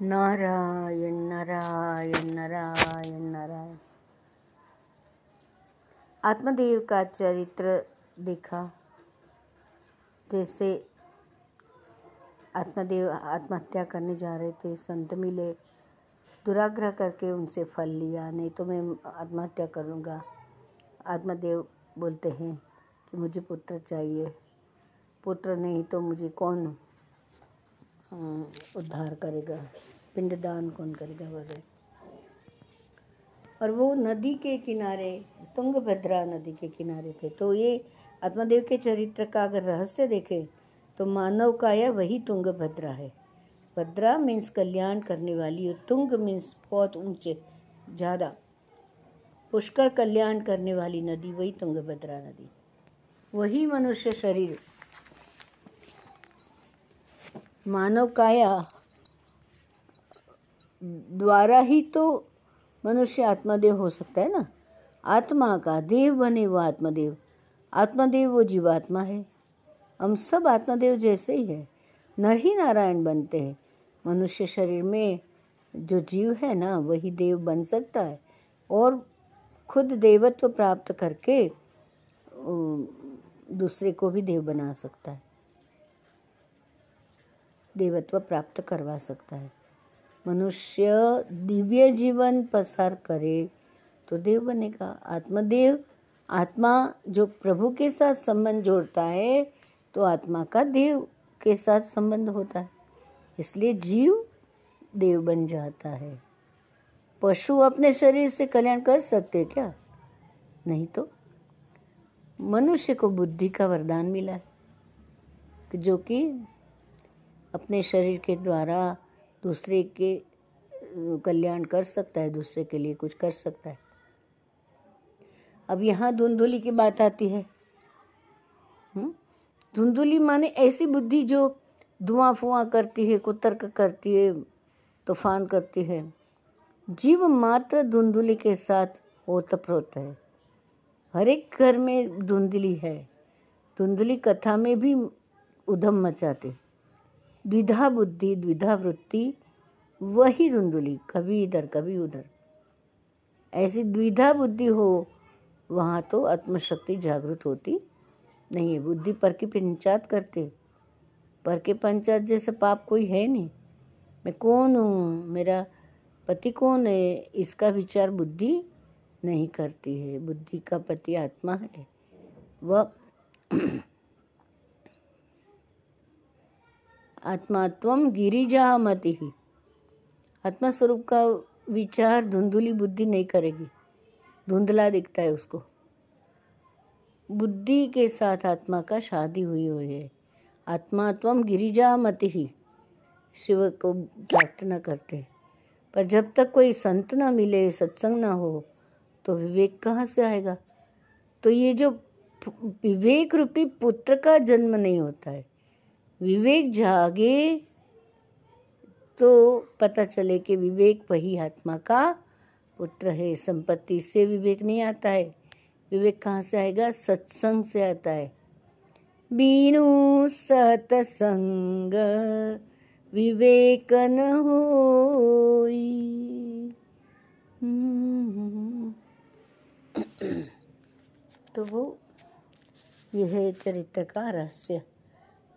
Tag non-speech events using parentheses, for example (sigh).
नारायण नारायण नारायण नारायण। आत्मदेव का चरित्र देखा, जैसे आत्मदेव आत्महत्या करने जा रहे थे, संत मिले, दुराग्रह करके उनसे फल लिया, नहीं तो मैं आत्महत्या करूँगा। आत्मदेव बोलते हैं कि मुझे पुत्र चाहिए। पुत्र नहीं तो मुझे कौन उद्धार करेगा। पिंडदान कौन करेगा वगैरह। और वो नदी के किनारे, तुंगभद्रा नदी के किनारे थे। तो ये आत्मदेव के चरित्र का अगर रहस्य देखें तो मानव का काया वही तुंगभद्रा है। भद्रा मीन्स कल्याण करने वाली और तुंग मीन्स बहुत ऊँचे, ज़्यादा। पुष्कर कल्याण करने वाली नदी, वही तुंगभद्रा नदी। वही मनुष्य शरीर। मानव काया द्वारा ही तो मनुष्य आत्मदेव हो सकता है ना? आत्मा का देव बने वो आत्मदेव। आत्मदेव वो जीवात्मा है। हम सब आत्मदेव जैसे ही है। नर ही नारायण बनते हैं। मनुष्य शरीर में जो जीव है ना, वही देव बन सकता है। और खुद देवत्व प्राप्त करके दूसरे को भी देव बना सकता है। देवत्व प्राप्त करवा सकता है। मनुष्य दिव्य जीवन पसार करे तो देव बनेगा। आत्मदेव, आत्मा जो प्रभु के साथ संबंध जोड़ता है तो आत्मा का देव के साथ संबंध होता है। इसलिए जीव देव बन जाता है। पशु अपने शरीर से कल्याण कर सकते क्या? नहीं तो। मनुष्य को बुद्धि का वरदान मिला है, जो कि अपने शरीर के द्वारा दूसरे के कल्याण कर सकता है, दूसरे के लिए कुछ कर सकता है। अब यहाँ धुंधुली की बात आती है। धुंधुली माने ऐसी बुद्धि जो धुआँ फुआं करती है, कुतर्क करती है, तूफ़ान करती है। जीव मात्र धुंधुली के साथ ओतप्रोत है। हर एक घर में धुंधली है। धुंधली कथा में भी उधम मचाते। द्विधा बुद्धि, द्विधा वृत्ति, वही धुंधुली कभी इधर, कभी उधर। ऐसी द्विधा बुद्धि हो, वहाँ तो आत्मशक्ति जागृत होती नहीं है। बुद्धि पर की पंचायत करते, पर के पंचायत जैसे पाप कोई है नहीं। मैं कौन हूँ? मेरा पति कौन है? इसका विचार बुद्धि नहीं करती है। बुद्धि का पति आत्मा है। वह आत्मात्वम गिरिजा मति ही आत्मा स्वरूप का विचार धुंधुली बुद्धि नहीं करेगी। धुंधला दिखता है उसको। बुद्धि के साथ आत्मा का शादी हुई हुई है। आत्मा त्वम गिरिजा मति ही शिव को प्रार्थना करते हैं। पर जब तक कोई संत ना मिले, सत्संग ना हो तो विवेक कहाँ से आएगा? तो ये जो विवेक रूपी पुत्र का जन्म नहीं होता है विवेक जागे तो पता चले कि विवेक वही आत्मा का पुत्र है। संपत्ति से विवेक नहीं आता है। विवेक कहाँ से आएगा? सत्संग से आता है। बीनु सतसंग विवेक न हो (clears throat) तो वो, यह है चरित्र का रहस्य।